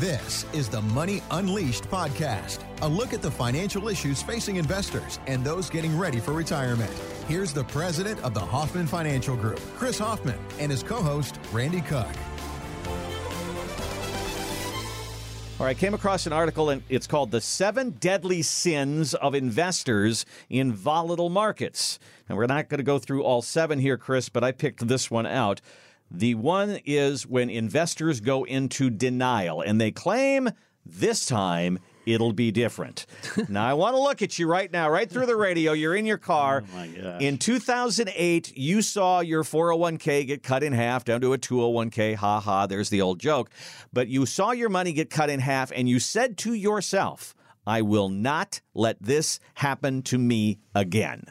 This is the Money Unleashed podcast, a look at the financial issues facing investors and those getting ready for retirement. Here's the president of the Hoffman Financial Group, Chris Hoffman, and his co host, Randy Cook. All right, came across an article and it's called The Seven Deadly Sins of Investors in Volatile Markets. And we're not going to go through all seven here, Chris, but I picked this one out. The one is when investors go into denial and they claim this time it'll be different. now, I want to look at you right now, right through the radio. You're in your car. Oh. In 2008, you saw your 401k get cut in half down to a 201k. Ha ha, there's the old joke. But you saw your money get cut in half and you said to yourself, I will not let this happen to me again.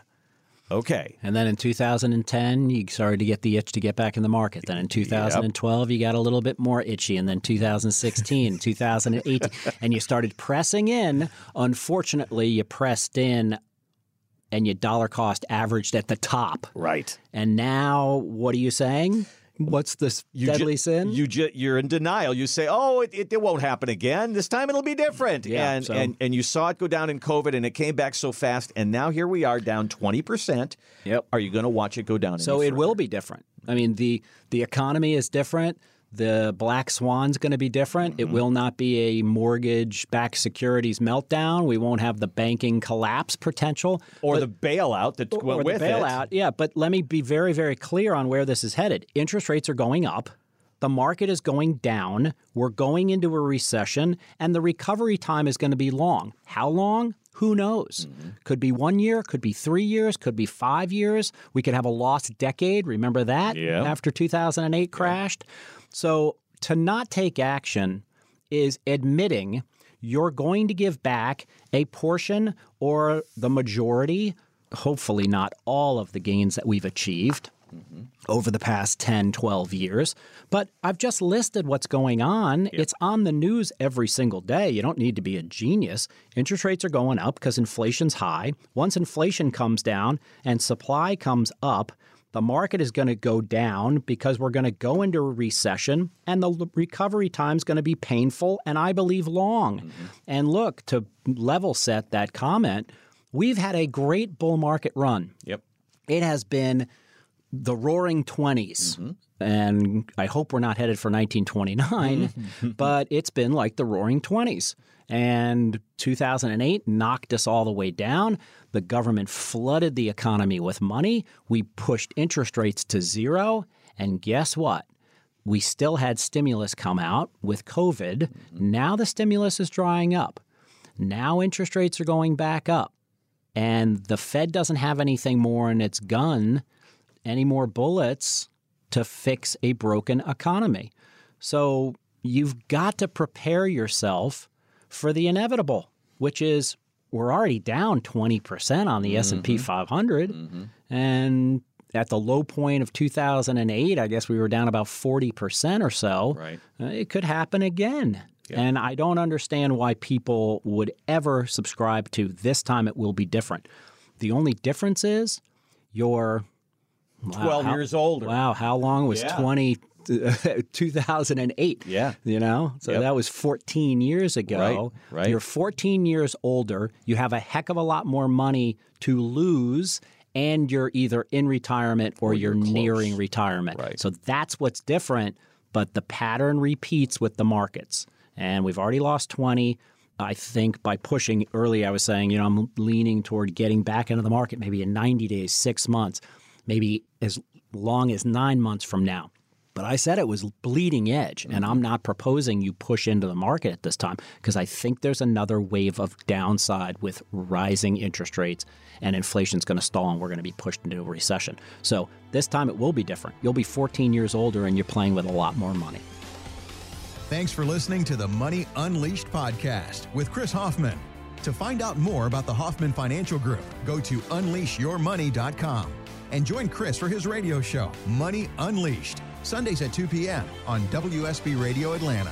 Okay. And then in 2010, you started to get the itch to get back in the market. Then in 2012, you got a little bit more itchy. And then 2016, 2018, and you started pressing in. Unfortunately, you pressed in and your dollar cost averaged at the top. Right. And now, what are you saying? What's this You deadly ju- sin? You ju- you're in denial. You say, "Oh, it, it, it won't happen again. This time it'll be different." Yeah, and, so- and and you saw it go down in COVID, and it came back so fast, and now here we are down twenty percent. Yep. Are you going to watch it go down? So it will be different. I mean, the the economy is different. The black swan's going to be different. Mm-hmm. It will not be a mortgage-backed securities meltdown. We won't have the banking collapse potential or the bailout that or went the bailout. it. Yeah, but let me be very, very clear on where this is headed. Interest rates are going up. The market is going down. We're going into a recession, and the recovery time is going to be long. How long? Who knows? Mm-hmm. Could be one year, could be three years, could be five years. We could have a lost decade. Remember that Yeah. after 2008 crashed? So to not take action is admitting you're going to give back a portion or the majority, hopefully not all of the gains that we've achieved mm-hmm. over the past 10, 12 years. But I've just listed what's going on. It's on the news every single day. You don't need to be a genius. Interest rates are going up because inflation's high. Once inflation comes down and supply comes up, the market is going to go down because we're going to go into a recession and the recovery time is going to be painful and I believe long. Mm-hmm. And look, to level set that comment, we've had a great bull market run. Yep. It has been the roaring 20s. Mm-hmm. And I hope we're not headed for 1929, but it's been like the roaring 20s. And 2008 knocked us all the way down. The government flooded the economy with money. We pushed interest rates to zero. And guess what? We still had stimulus come out with COVID. Now the stimulus is drying up. Now interest rates are going back up and the Fed doesn't have anything more in its gun, any more bullets to fix a broken economy. So you've got to prepare yourself for the inevitable, which is we're already down 20% on the S&P 500 and at the low point of 2008, I guess we were down about 40% or so. Right. Uh, it could happen again. And I don't understand why people would ever subscribe to this time it will be different. The only difference is you're wow, 12 how- years older. Wow, how long was Yeah. 20 2008? Yeah. You know? So Yep. that was 14 years ago. Right, right. You're 14 years older. You have a heck of a lot more money to lose and you're either in retirement or, you're, you're nearing retirement. Right. So that's what's different, but the pattern repeats with the markets. And we've already lost 20. I think by pushing early, I was saying, you know, I'm leaning toward getting back into the market maybe in 90 days, six months, maybe as long as nine months from now. But I said it was bleeding edge, and I'm mm-hmm. not proposing you push into the market at this time because I think there's another wave of downside with rising interest rates and inflation's going to stall and we're going to be pushed into a recession. So this time it will be different. You'll be 14 years older and you're playing with a lot more money. Thanks for listening to the Money Unleashed podcast with Chris Hoffman. To find out more about the Hoffman Financial Group, go to unleashyourmoney.com and join Chris for his radio show, Money Unleashed, Sundays at 2 p.m. on WSB Radio Atlanta.